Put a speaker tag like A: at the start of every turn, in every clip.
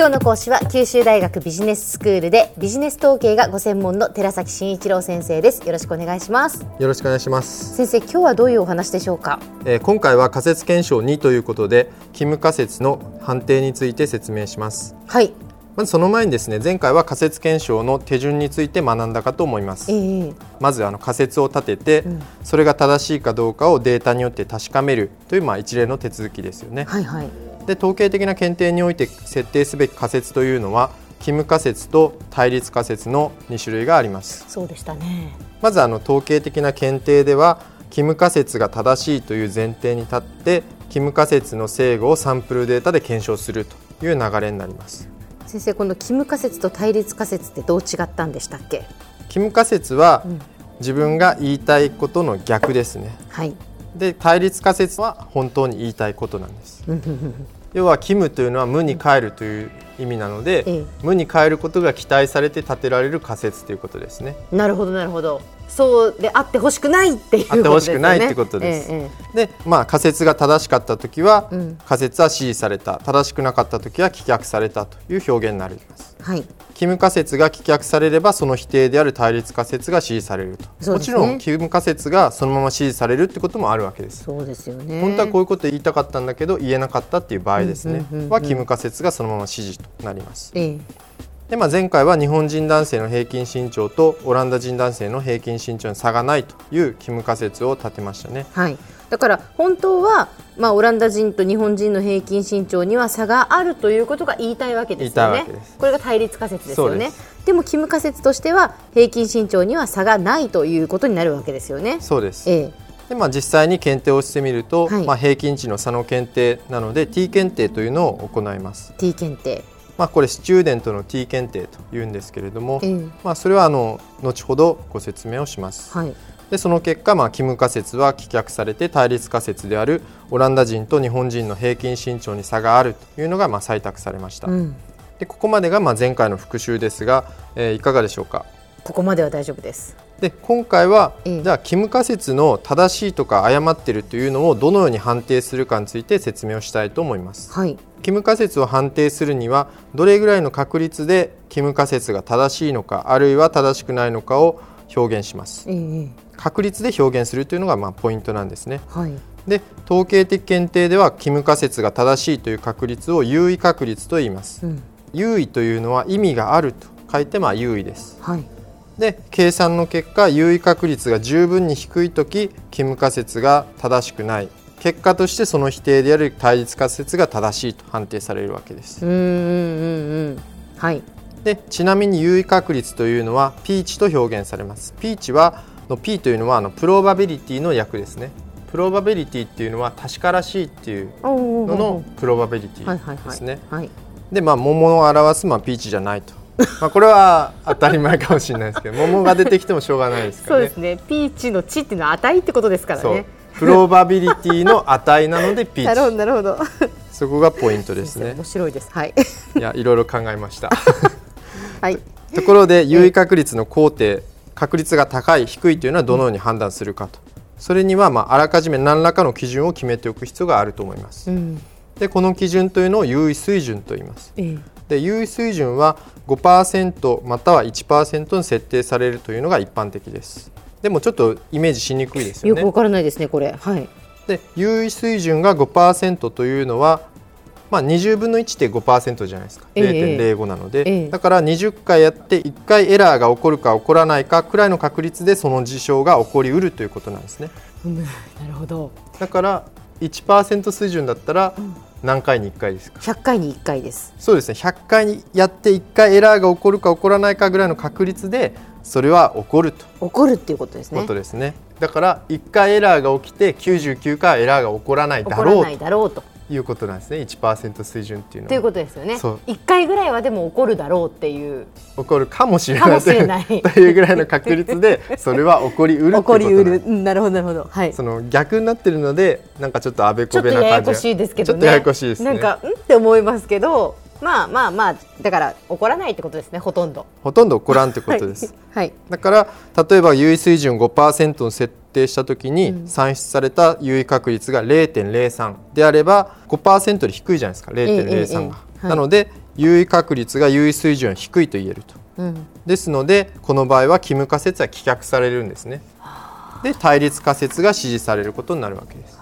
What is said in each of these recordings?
A: 今日の講師は九州大学ビジネススクールでビジネス統計がご専門の寺崎真一郎先生です。よろしくお願いします。
B: よろしくお願いします。
A: 先生今日はどういうお話でしょうか、
B: えー、今回は仮説検証2ということでキム仮説の判定について説明します。
A: はい。
B: まずその前にですね前回は仮説検証の手順について学んだかと思います、えー、まずあの仮説を立てて、うん、それが正しいかどうかをデータによって確かめるというまあ一連の手続きですよね。
A: はいはい
B: で統計的な検定において設定すべき仮説というのはキム仮説と対立仮説の2種類があります。
A: そうでしたね。
B: まずあの統計的な検定ではキム仮説が正しいという前提に立ってキム仮説の正誤をサンプルデータで検証するという流れになります。
A: 先生このキム仮説と対立仮説ってどう違ったんでしたっけ？
B: キム仮説は、自分が言いたいことの逆ですね。
A: はい。
B: で対立仮説は本当に言いたいことなんです要はキムというのは無に帰るという意味なので、ええ、無に帰ることが期待されて立てられる仮説ということですね。
A: なるほどなるほど。そうであってほしくないっていうね。あってほしくないってこと
B: です。え、で、まあ仮説が正しかった時は、うん、仮説は支持された、正しくなかった時は棄却されたという表現になります。
A: はい。
B: キム仮説が棄却されればその否定である対立仮説が支持されると、ね、もちろんキム仮説がそのまま支持されるってこともあるわけです
A: そうですよね
B: 本当はこういうこと言いたかったんだけど言えなかったっていう場合ですね、はキム仮説がそのまま支持となります、ええでまあ、前回は日本人男性の平均身長とオランダ人男性の平均身長に差がないというキム仮説を立てましたね。
A: はいだから本当は、まあ、オランダ人と日本人の平均身長には差があるということが言いたいわけですよね。これが対立仮説ですよね。でもキム仮説としては平均身長には差がないということになるわけですよね。
B: そうです。ええでまあ、実際に検定をしてみると、はい、まあ、平均値の差の検定なので T 検定というのを行います。
A: T 検定。
B: まあ、これスチューデントの T 検定というんですけれども、まあ、それはあの後ほどご説明をします。はい。でその結果、まあ、キム仮説は棄却されて対立仮説であるオランダ人と日本人の平均身長に差があるというのがまあ採択されました、うん、でここまでがまあ前回の復習ですが、えー、いかがでしょうか？
A: ここまでは大丈夫です
B: で今回は、じゃあキム仮説の正しいとか誤っているというのをどのように判定するかについて説明をしたいと思います、
A: はい、
B: キム仮説を判定するにはどれぐらいの確率でキム仮説が正しいのかあるいは正しくないのかを表現します、えー、確率で表現するというのがまあポイントなんですね、
A: はい、
B: で統計的検定ではキム仮説が正しいという確率を優位確率と言います、うん、優位というのは意味があると書いてまあ優位です、
A: はい、
B: で計算の結果優位確率が十分に低い時キム仮説が正しくない。結果としてその否定である対立仮説が正しいと判定されるわけです。
A: うんうんうんはい。
B: でちなみに優位確率というのはピーチと表現されます。ピーチはの P というのはあのプロバビリティの訳ですね。プロバビリティっていうのは確からしいっていうののプロバビリティですね。でまあ桃を表すまあピーチじゃないとまあこれは当たり前かもしれないですけど 桃が出てきてもしょうがないですから
A: ね。そうですね。ピーチの値っていうのは値ってことですからね。
B: プロバビリティの値なのでピーチ。
A: なるほどなるほど。
B: そこがポイントですね。
A: 面白いです。はい。
B: いやいろいろ考えました。
A: はい。
B: ところで優位確率の工程確率が高い低いというのはどのように判断するかと。それにはまああらかじめ何らかの基準を決めておく必要があると思います。うん、でこの基準というのを優位水準と言います。で優位水準は5%または1%に設定されるというのが一般的です。でもちょっとイメージしにくいですよね。
A: よくわからないですねこれ。はい。
B: で優位水準が5%というのはまあ、20分の1って5%じゃないですか、えー、0.05なので、えー、だから20回やって1回エラーが起こるか起こらないかくらいの確率でその事象が起こりうるということなんですね。
A: うん、なるほど
B: だから1%水準だったら何回に1回ですか、
A: 100回に1回です。
B: そうですね。100回にやって1回エラーが起こるか起こらないかぐらいの確率でそれは起こると。
A: 起こるっていうことですね。
B: ことですね。だから1回エラーが起きて99回エラーが起こらないだろ
A: うと
B: いうことなんですね1%水準っていうのは。
A: ということですよね。1回ぐらいはでも起こるだろうっていう。
B: 起こるかもしれない というぐらいの確率でそれは起こりうる
A: 起こりうる、なるほどなるほど、はい、
B: その逆になってるのでなんかちょっとあべこべな感じちょっとや
A: やこしいですけど
B: ね。ややこしいです、ね、
A: なんかんって思いますけど。まあまあまあだから起こらないってことですねほとんど。
B: ほとんど起こらんってことです、
A: はい、
B: だから例えば優位水準5%の設定したときに算出された優位確率が0.03であれば5%より低いじゃないですか0.03が、なので優位確率が優位水準低いと言えると、うん、ですのでこの場合は義務仮説は棄却されるんですね。で対立仮説が支持されることになるわけです。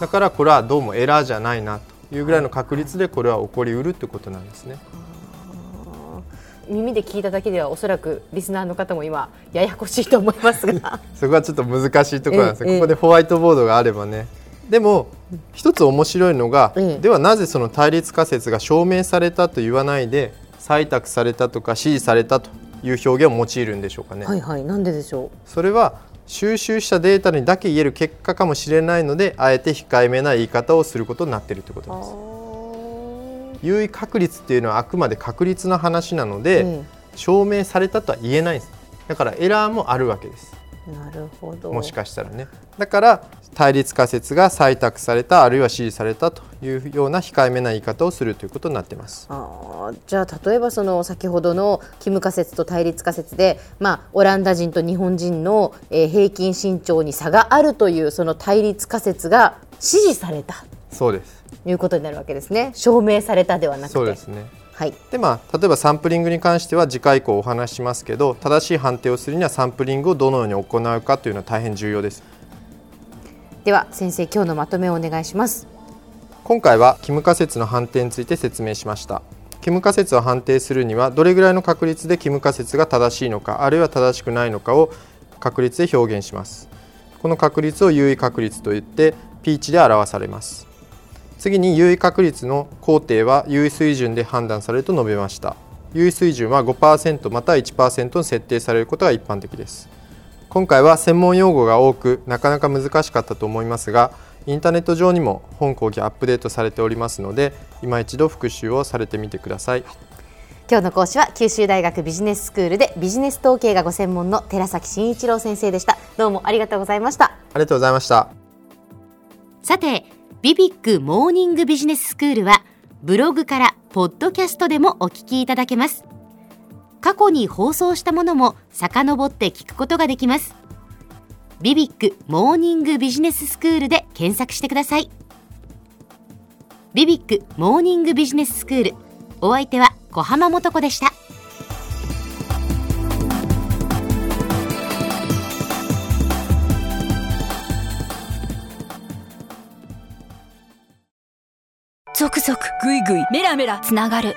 B: だからこれはどうもエラーじゃないなというぐらいの確率でこれは起こりうるということなんですね。
A: 耳で聞いただけではおそらくリスナーの方も今ややこしいと思いますが
B: そこはちょっと難しいところなんですね、ここでホワイトボードがあればねでも一つ面白いのが、ではなぜその対立仮説が証明されたと言わないで採択されたとか支持されたという表現を用いるんでしょうかね。
A: はいはい、なんででしょ
B: う？それは収集したデータにだけ言える結果かもしれないのであえて控えめな言い方をすることになっているということです。優位確率っていうのはあくまで確率の話なので、うん、証明されたとは言えないんです。だからエラーもあるわけです。
A: なるほど。
B: もしかしたらね。だから対立仮説が採択されたあるいは支持されたというような控えめな言い方をするということになっています。
A: あじゃあ例えばその先ほどのキム仮説と対立仮説で、まあ、オランダ人と日本人の、えー、平均身長に差があるというその対立仮説が支持された。
B: そうです。
A: いうことになるわけですね。証明されたではなくて。
B: そうですね。はい、でまあ、例えばサンプリングに関しては次回以降お話ししますけど正しい判定をするにはサンプリングをどのように行うかというのは大変重要です
A: では先生今日のまとめをお願いします。
B: 今回はキム仮説の判定について説明しました。キム仮説を判定するにはどれぐらいの確率でキム仮説が正しいのかあるいは正しくないのかを確率で表現します。この確率を優位確率といって P 値で表されます。次に優位確率の工程は優位水準で判断されると述べました。優位水準は5%または1%に設定されることが一般的です。今回は専門用語が多くなかなか難しかったと思いますがインターネット上にも本講義アップデートされておりますので今一度復習をされてみてください。
A: 今日の講師は九州大学ビジネススクールでビジネス統計がご専門の寺崎真一郎先生でした。どうもありがとうございました。あ
B: りがとうございました。
A: さてビビックモーニングビジネススクールはブログからポッドキャストでもお聞きいただけます過去に放送したものも遡って聞くことができます。ビビックモーニングビジネススクールで検索してください。ビビックモーニングビジネススクールお相手は小浜もとこでした。
C: ゾクゾクグイグイメラメラつながる。